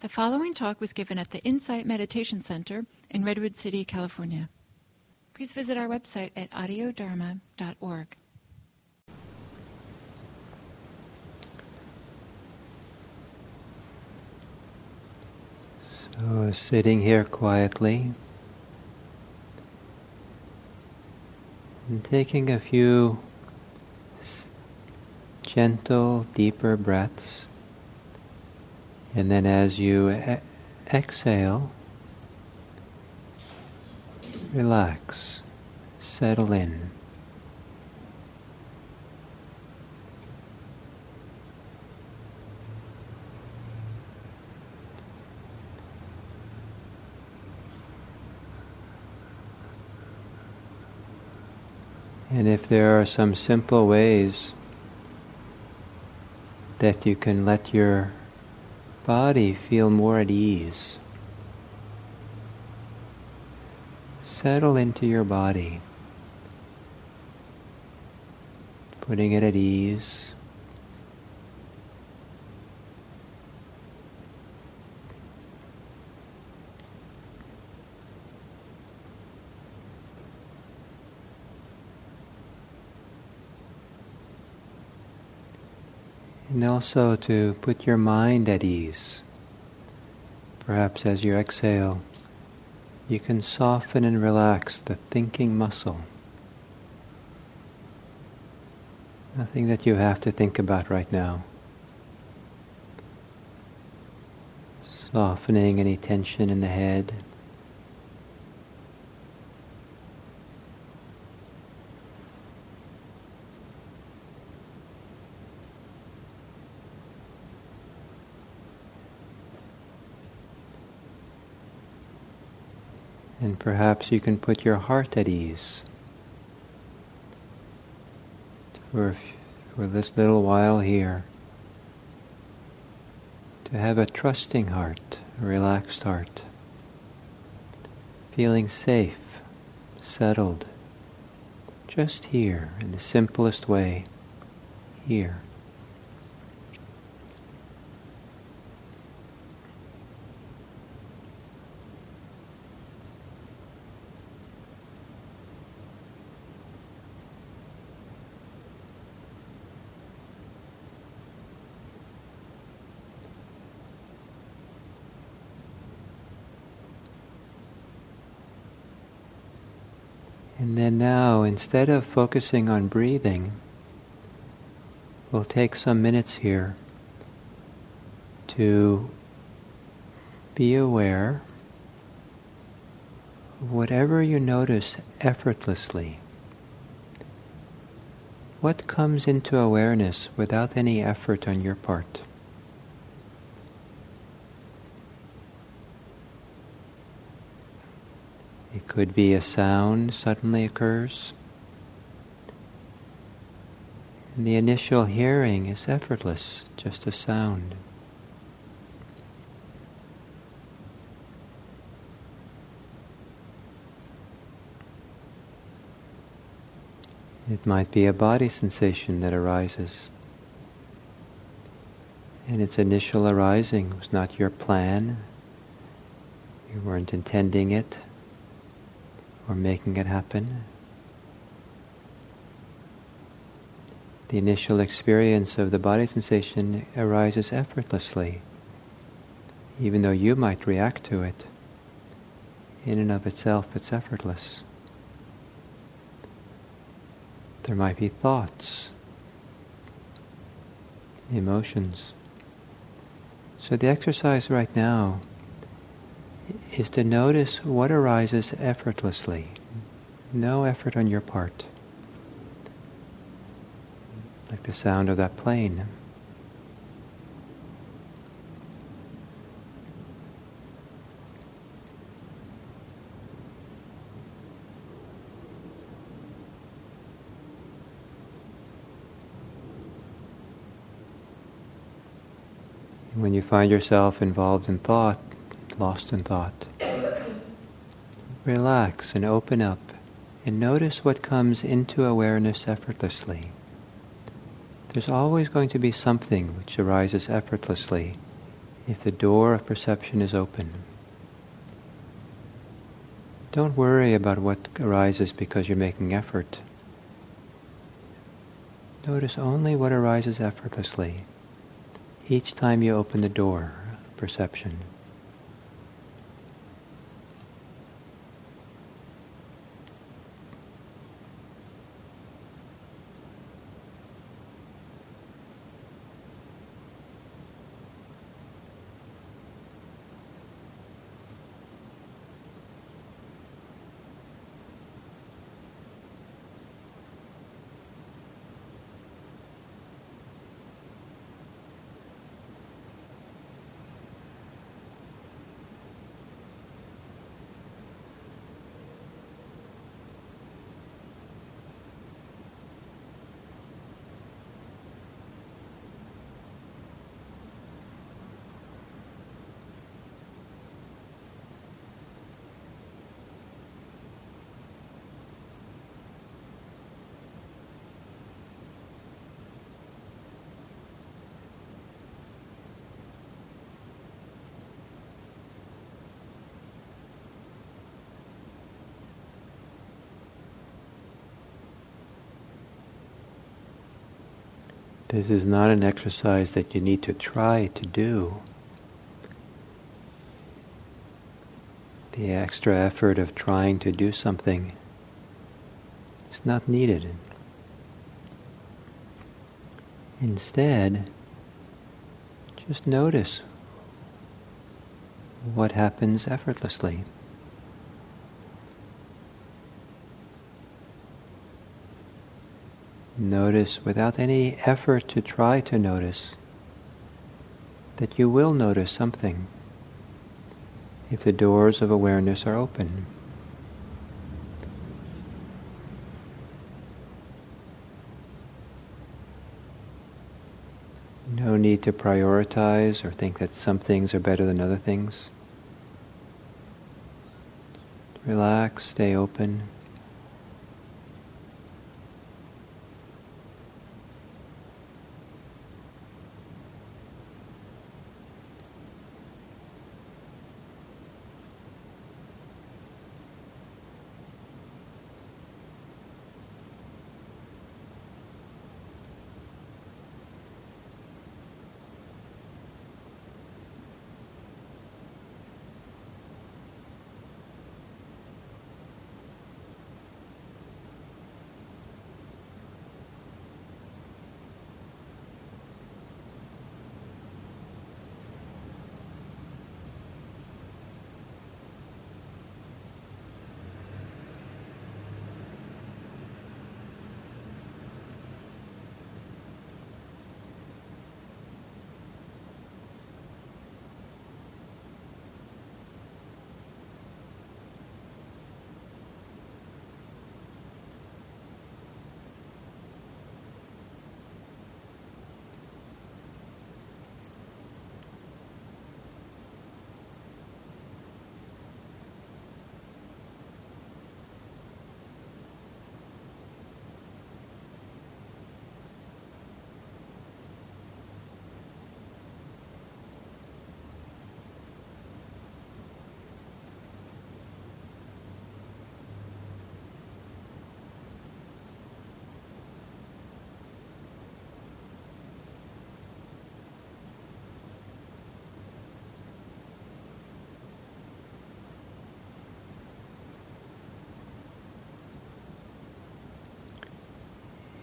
The following talk was given at the Insight Meditation Center in Redwood City, California. Please visit our website at audiodharma.org. So, sitting here quietly and taking a few gentle, deeper breaths. And then as you e- exhale, relax, settle in. And if there are some simple ways that you can let your body feel more at ease, settle into your body, putting it at ease. And also to put your mind at ease. Perhaps as you exhale, you can soften and relax the thinking muscle. Nothing that you have to think about right now. Softening any tension in the head. Perhaps you can put your heart at ease. For, for this little while here, to have a trusting heart, a relaxed heart, feeling safe, settled, just here in the simplest way, here. And then now, instead of focusing on breathing, we'll take some minutes here to be aware of whatever you notice effortlessly. What comes into awareness without any effort on your part? It could be a sound suddenly occurs. And the initial hearing is effortless, just a sound. It might be a body sensation that arises. And its initial arising was not your plan. You weren't intending it or making it happen. The initial experience of the body sensation arises effortlessly, even though you might react to it. In and of itself, it's effortless. There might be thoughts, emotions. So the exercise right now is to notice what arises effortlessly. No effort on your part. Like the sound of that plane. When you find yourself involved in thought, lost in thought, relax and open up and notice what comes into awareness effortlessly. There's always going to be something which arises effortlessly if the door of perception is open. Don't worry about what arises because you're making effort. Notice only what arises effortlessly each time you open the door of perception. This is not an exercise that you need to try to do. The extra effort of trying to do something is not needed. Instead, just notice what happens effortlessly. Notice without any effort to try to notice that you will notice something if the doors of awareness are open. No need to prioritize or think that some things are better than other things. Relax, stay open.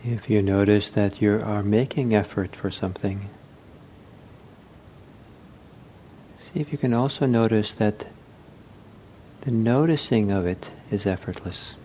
If you notice that you are making effort for something, see if you can also notice that the noticing of it is effortless.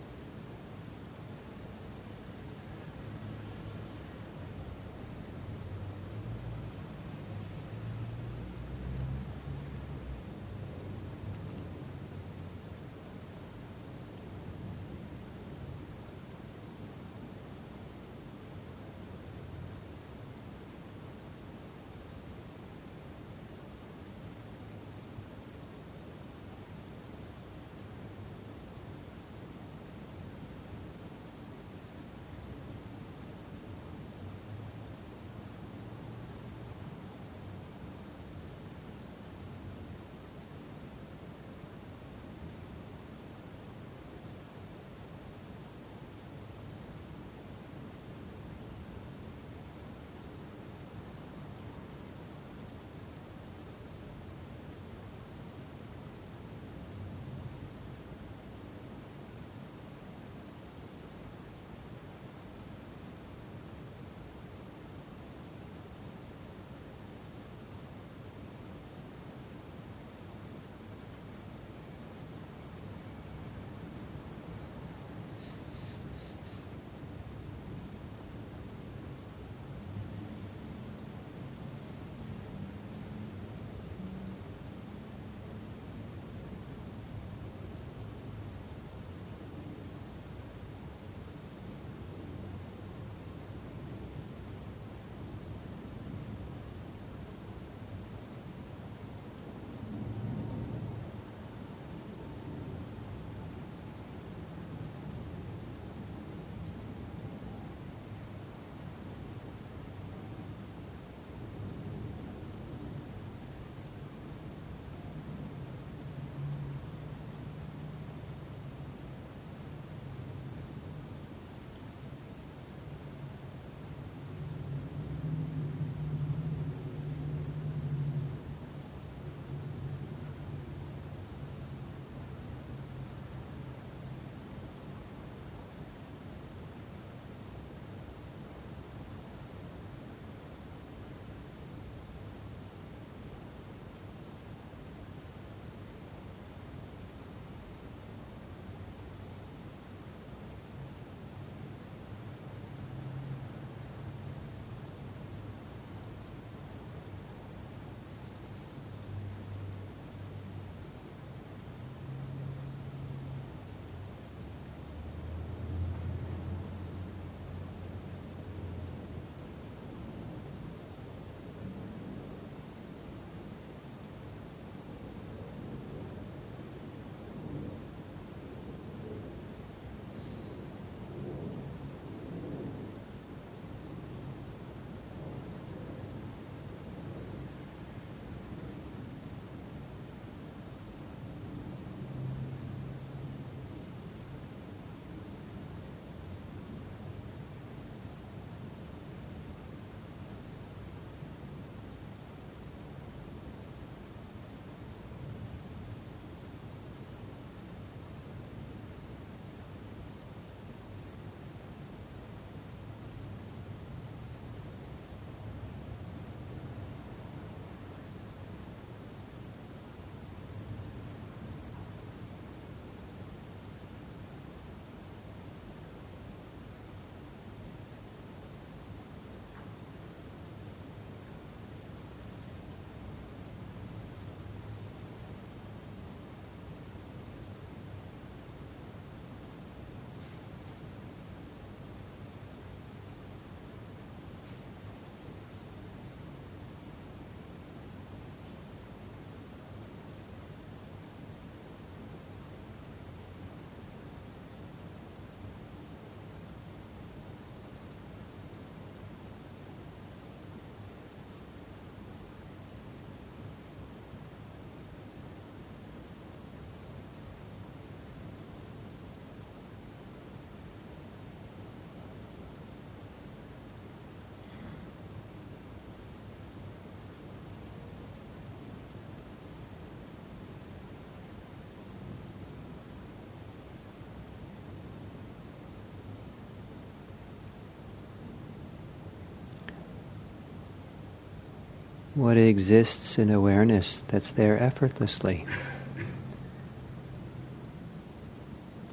What exists in awareness that's there effortlessly.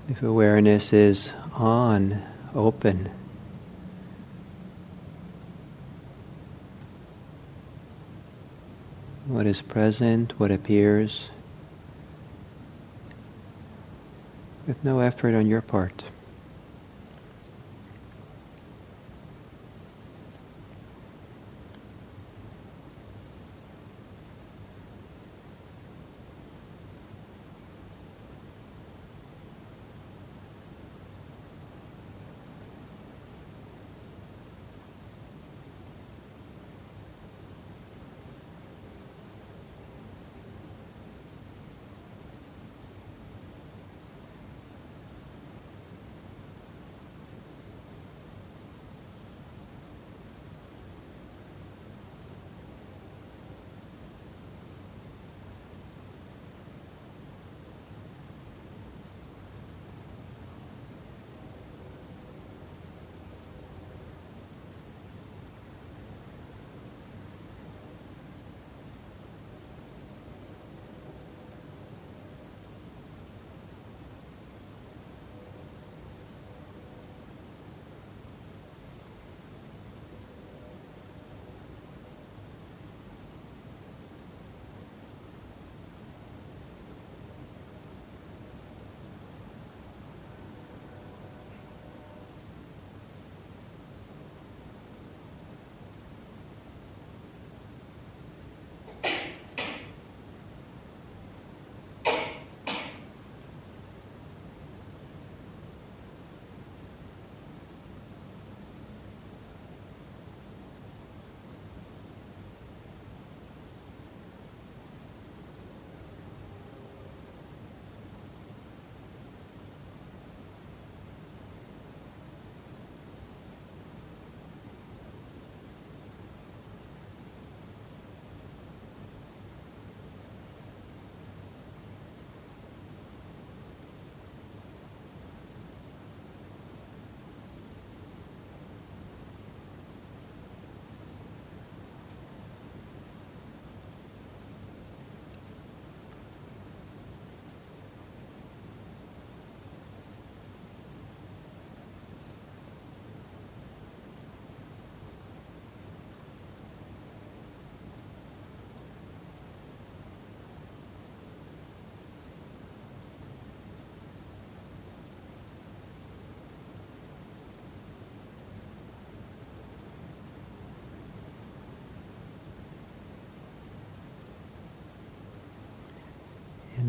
If awareness is on, open, what is present, what appears, with no effort on your part.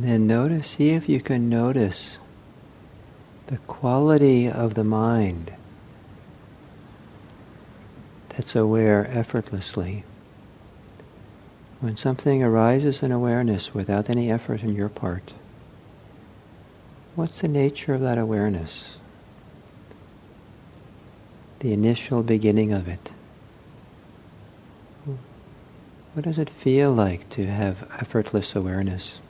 And then notice, see if you can notice the quality of the mind that's aware effortlessly. When something arises in awareness without any effort on your part, what's the nature of that awareness? The initial beginning of it. What does it feel like to have effortless awareness?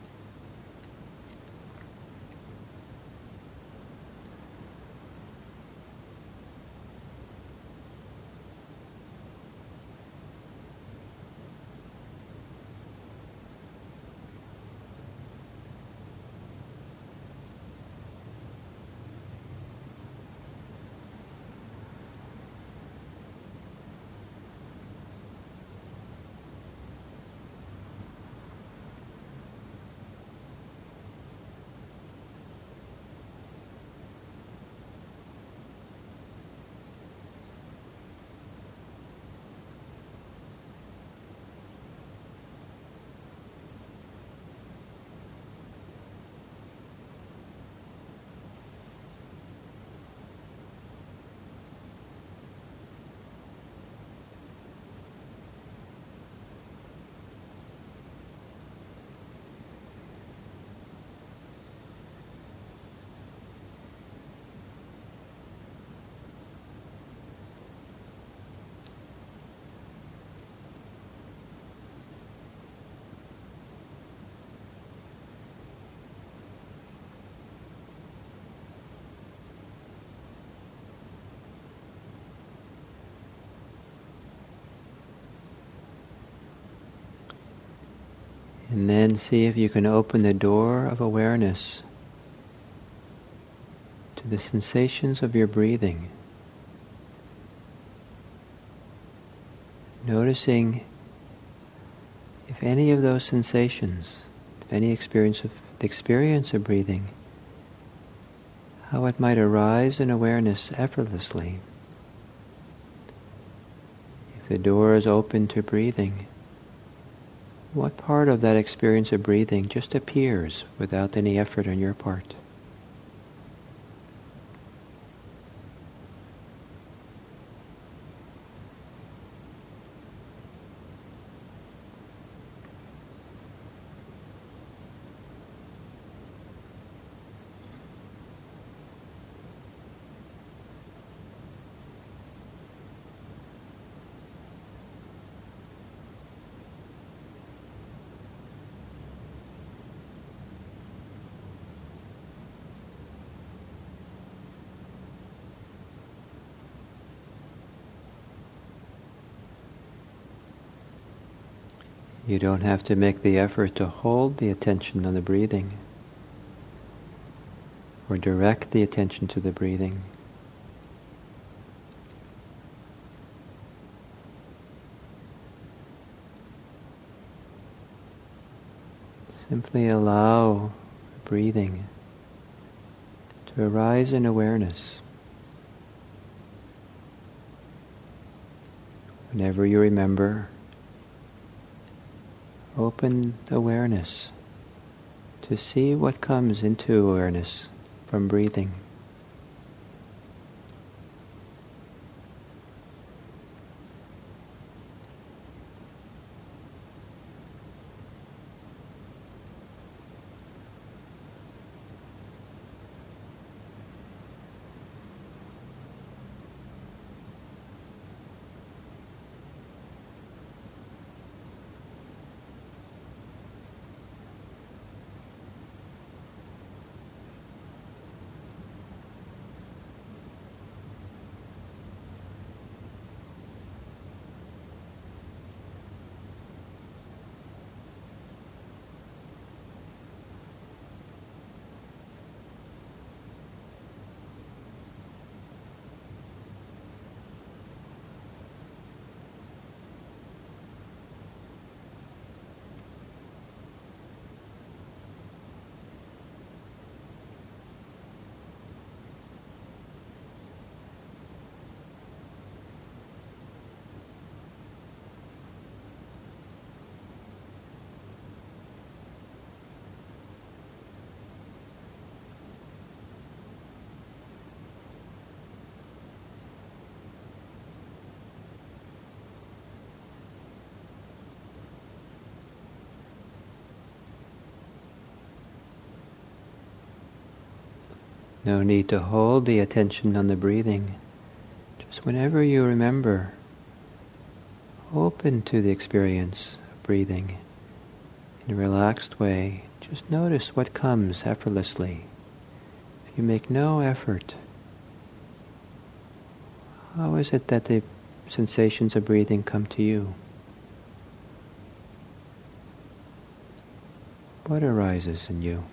And then see if you can open the door of awareness to the sensations of your breathing. Noticing if any of those sensations, if any experience of the experience of breathing, how it might arise in awareness effortlessly. If the door is open to breathing, what part of that experience of breathing just appears without any effort on your part? You don't have to make the effort to hold the attention on the breathing or direct the attention to the breathing. Simply allow breathing to arise in awareness. Whenever you remember, open awareness to see what comes into awareness from breathing. No need to hold the attention on the breathing. Just whenever you remember, open to the experience of breathing in a relaxed way. Just notice what comes effortlessly. If you make no effort, how is it that the sensations of breathing come to you? What arises in you?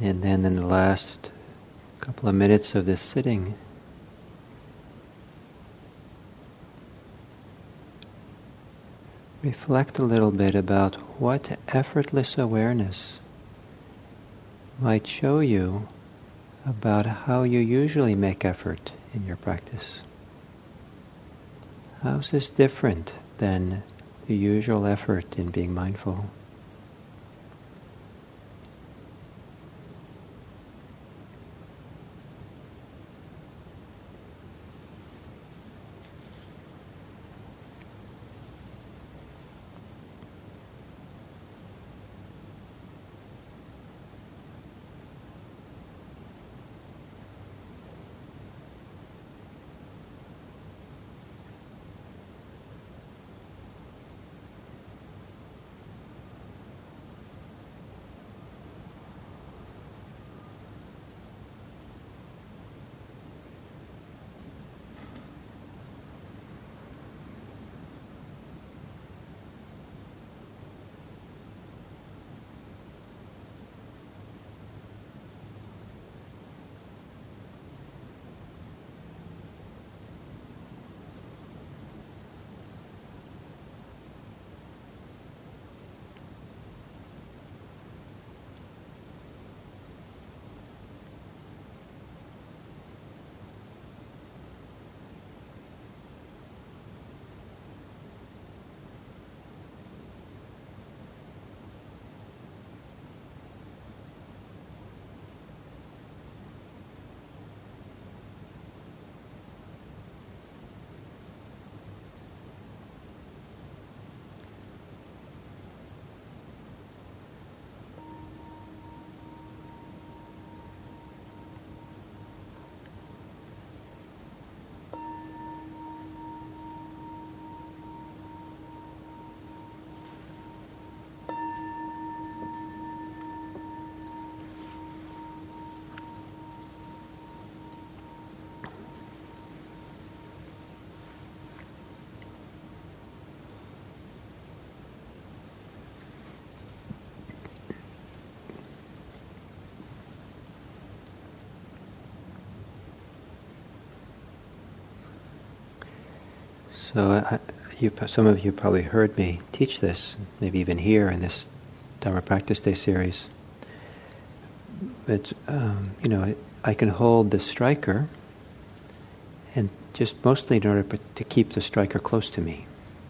And then in the last couple of minutes of this sitting, reflect a little bit about what effortless awareness might show you about how you usually make effort in your practice. How's this different than the usual effort in being mindful? So I, you, some of you probably heard me teach this, maybe even here in this Dharma Practice Day series. But um, you know, I can hold the striker, and just mostly in order to keep the striker close to me,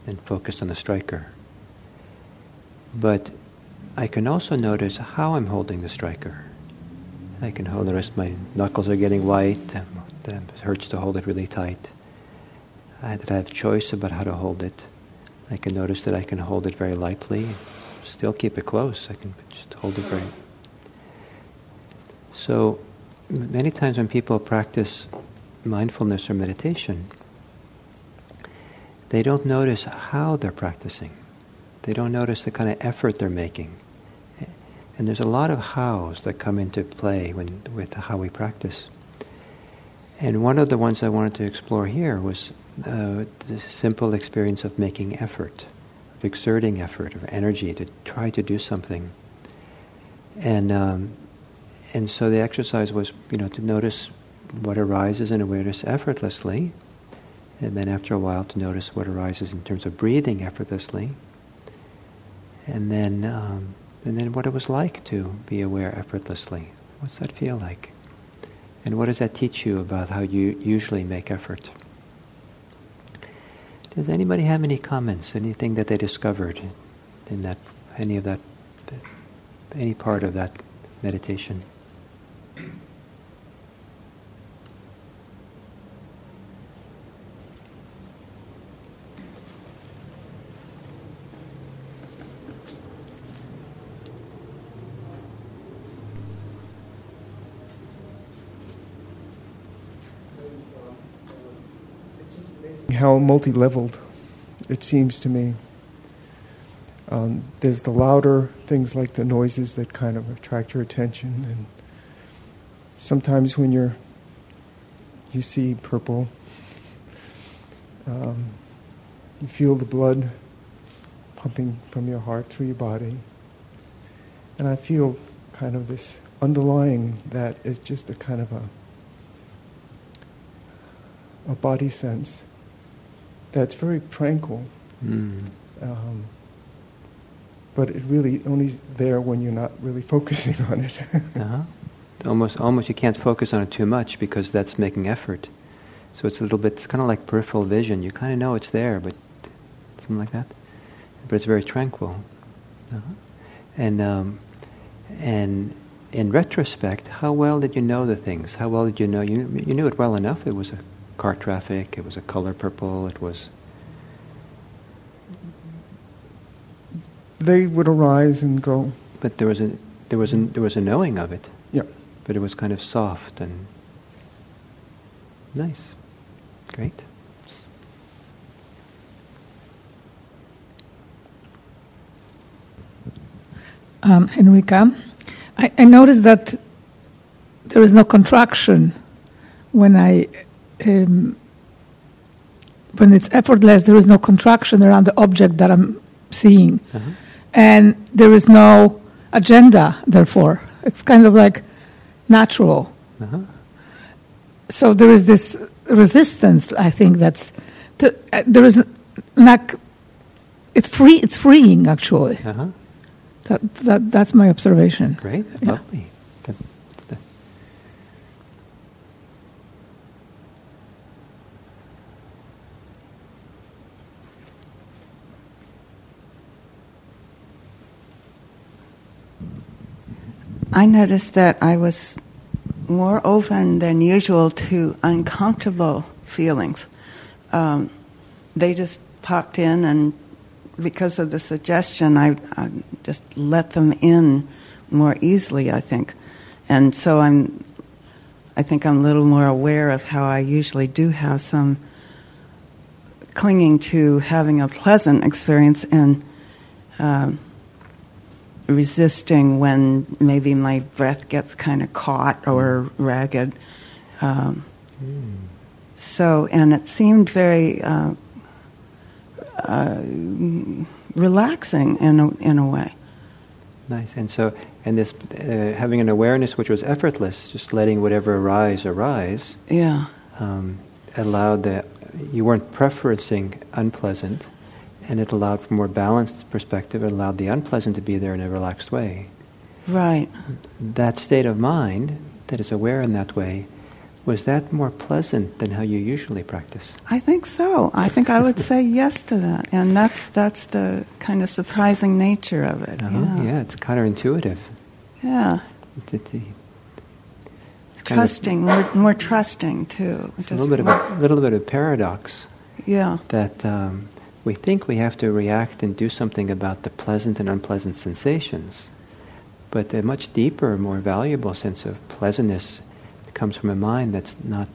and focus on the striker. But I can also notice how I'm holding the striker. I can hold the. My knuckles are getting white. It hurts to hold it really tight. I, that I have choice about how to hold it. I can notice that I can hold it very lightly, still keep it close. I can just hold it very. So, many times when people practice mindfulness or meditation, they don't notice how they're practicing. They don't notice the kind of effort they're making. And there's a lot of hows that come into play when, with how we practice. And one of the ones I wanted to explore here was uh, the simple experience of making effort, of exerting effort or energy to try to do something. And um, and so the exercise was, you know, to notice what arises in awareness effortlessly, and then after a while to notice what arises in terms of breathing effortlessly, and then um, and then what it was like to be aware effortlessly. What's that feel like? And what does that teach you about how you usually make effort? Does anybody have any comments? Anything that they discovered in that, any of that, any part of that meditation? How multi-leveled it seems to me. Um, there's the louder things like the noises that kind of attract your attention, and sometimes when you're you see purple, um, you feel the blood pumping from your heart through your body, and I feel kind of this underlying that is just a kind of a a body sense that's very tranquil. Mm. Um, but it really only there when you're not really focusing on it. uh-huh. Almost, almost you can't focus on it too much because that's making effort. So it's a little bit, it's kind of like peripheral vision. You kind of know it's there, but something like that. But it's very tranquil. Uh-huh. And um, and in retrospect, how well did you know the things? How well did you know? You you knew it well enough. It was a car traffic. It was a color purple. It was. They would arise and go. But there was a there was a there was a knowing of it. Yeah. But it was kind of soft and nice. Great. Um, Enrica, I, I noticed that there is no contraction when I um, when it's effortless. There is no contraction around the object that I'm seeing, Uh-huh. and there is no agenda. Therefore, it's kind of like natural. Uh-huh. So there is this resistance. I think that's to, uh, there is not. It's free. It's freeing actually. Uh-huh. That, that that's my observation. Great. Yeah. Lovely. That, that- I noticed that I was more open than usual to uncomfortable feelings. Um, they just popped in, and because of the suggestion, I, I just let them in more easily. I think, and so I'm. I think I'm a little more aware of how I usually do have some clinging to having a pleasant experience and. Um, resisting when maybe my breath gets kind of caught or ragged. Um, So, and it seemed very uh, uh, relaxing in a, in a way. Nice. And so, and this uh, having an awareness which was effortless, just letting whatever arise arise, Yeah, um, allowed that you weren't preferencing unpleasant, and it allowed for more balanced perspective. It allowed the unpleasant to be there in a relaxed way. right. That state of mind that is aware in that way, was that more pleasant than how you usually practice? I think so. I think I would say yes to that, and that's that's the kind of surprising nature of it. Uh-huh. Yeah, Yeah, it's counterintuitive. yeah. It- it- it- it's kind of- Trusting, more, more trusting too. It's a little bit of a little bit of paradox yeah, that um, we think we have to react and do something about the pleasant and unpleasant sensations, but a much deeper, more valuable sense of pleasantness comes from a mind that's not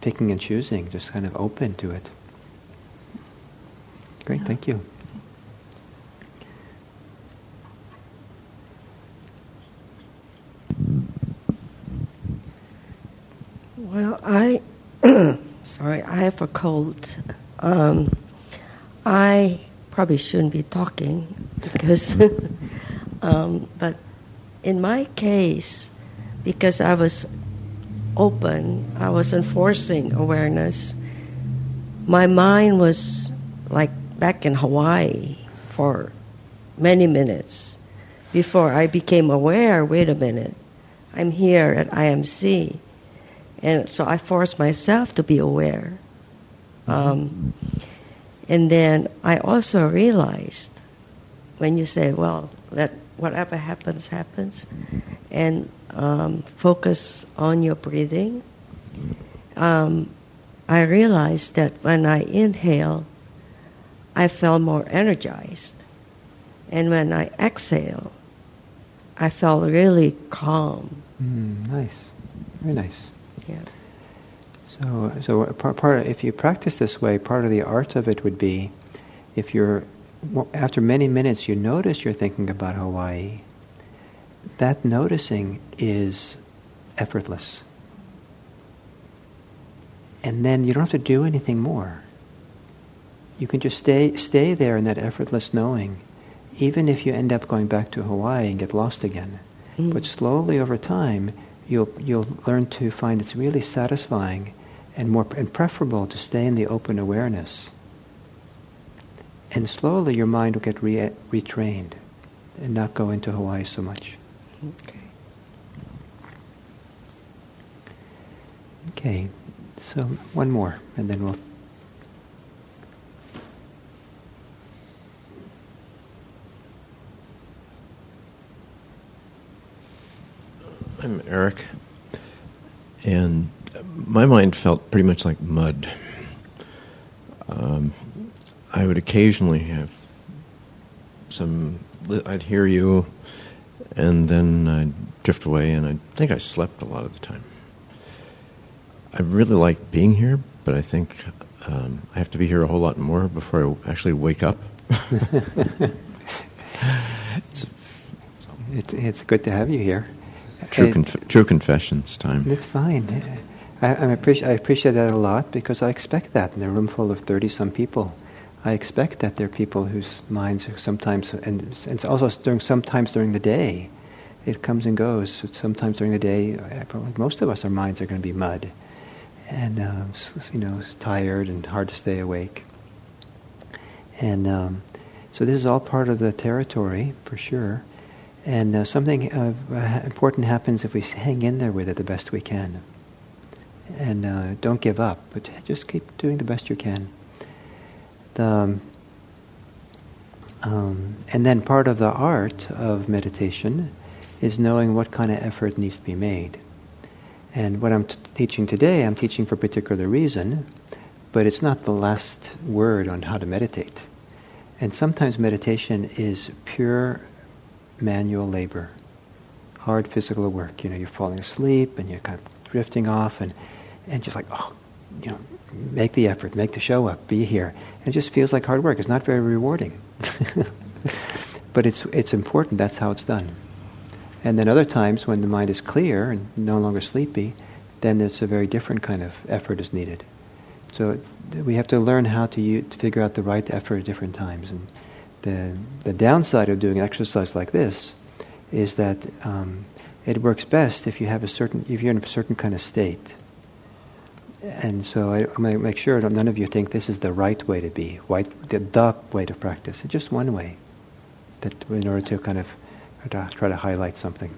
picking and choosing, just kind of open to it. Great, thank you. Well, I sorry, I have a cold. Um, I probably shouldn't be talking because, um, but in my case, because I was open, I was enforcing awareness. My mind was like back in Hawaii for many minutes before I became aware. Wait a minute, I'm here at IMC. And so I forced myself to be aware. Um, and then I also realized when you say, well, let whatever happens, happens, and um, focus on your breathing, um, I realized that when I inhale, I felt more energized. And when I exhale, I felt really calm. Mm, nice, very nice. Yeah. So, so part, part if you practice this way, part of the art of it would be, if you're after many minutes you notice you're thinking about Hawaii. That noticing is effortless, and then you don't have to do anything more. You can just stay stay there in that effortless knowing, even if you end up going back to Hawaii and get lost again. Mm. But slowly over time, you'll you'll learn to find it's really satisfying and more and preferable to stay in the open awareness. And slowly your mind will get re- retrained and not go into Hawaii so much. Okay. Okay, so one more, and then we'll. I'm Eric, and my mind felt pretty much like mud. Um, I would occasionally have some. I'd hear you, and then I'd drift away, and I think I slept a lot of the time. I really like being here, but I think um, I have to be here a whole lot more before I actually wake up. it's, It's, it's good to have you here. true, conf- true confessions time. It's fine. I, I, appreciate, I appreciate that a lot because I expect that in a room full of 30 some people. I expect that there are people whose minds are sometimes, and, and it's also during sometimes during the day, it comes and goes. Sometimes during the day, most of us, our minds are going to be mud, and s- you know, tired and hard to stay awake. And um, so this is all part of the territory for sure. And uh, something uh, important happens if we hang in there with it the best we can. And uh, don't give up, but just keep doing the best you can. The, um, um, and then part of the art of meditation is knowing what kind of effort needs to be made. And what I'm t- teaching today, I'm teaching for a particular reason, but it's not the last word on how to meditate. And sometimes meditation is pure manual labor, hard physical work. You know, you're falling asleep and you're kind of drifting off, and and just like, oh, you know, make the effort, make the show up, be here. And it just feels like hard work. It's not very rewarding, but it's it's important. That's how it's done. And then other times when the mind is clear and no longer sleepy, then it's a very different kind of effort is needed. So we have to learn how to, use, to figure out the right effort at different times. And the, the downside of doing an exercise like this is that um, it works best if you have a certain, if you're in a certain kind of state. And so I, I'm going to make sure none of you think this is the right way to be, right, the, the way to practice. It's just one way that in order to kind of try to, try to highlight something.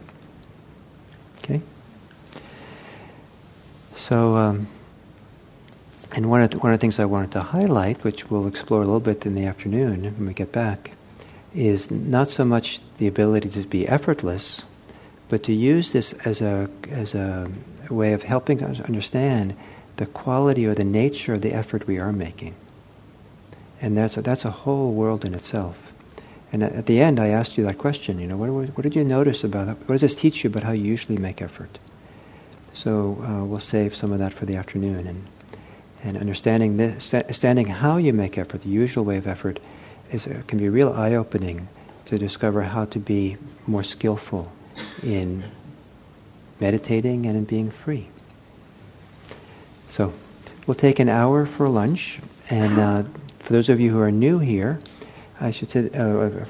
Okay? So, um, and one of, the, one of the things I wanted to highlight, which we'll explore a little bit in the afternoon when we get back, is not so much the ability to be effortless, but to use this as a, as a way of helping us understand the quality or the nature of the effort we are making. And that's a, that's a whole world in itself. And at, at the end, I asked you that question. You know, what, what did you notice about? What does this teach you about how you usually make effort? So uh, we'll save some of that for the afternoon. And and understanding this, understanding how you make effort, the usual way of effort, is uh, can be a real eye-opening to discover how to be more skillful in meditating and in being free. So, we'll take an hour for lunch, and uh, for those of you who are new here, I should say, uh,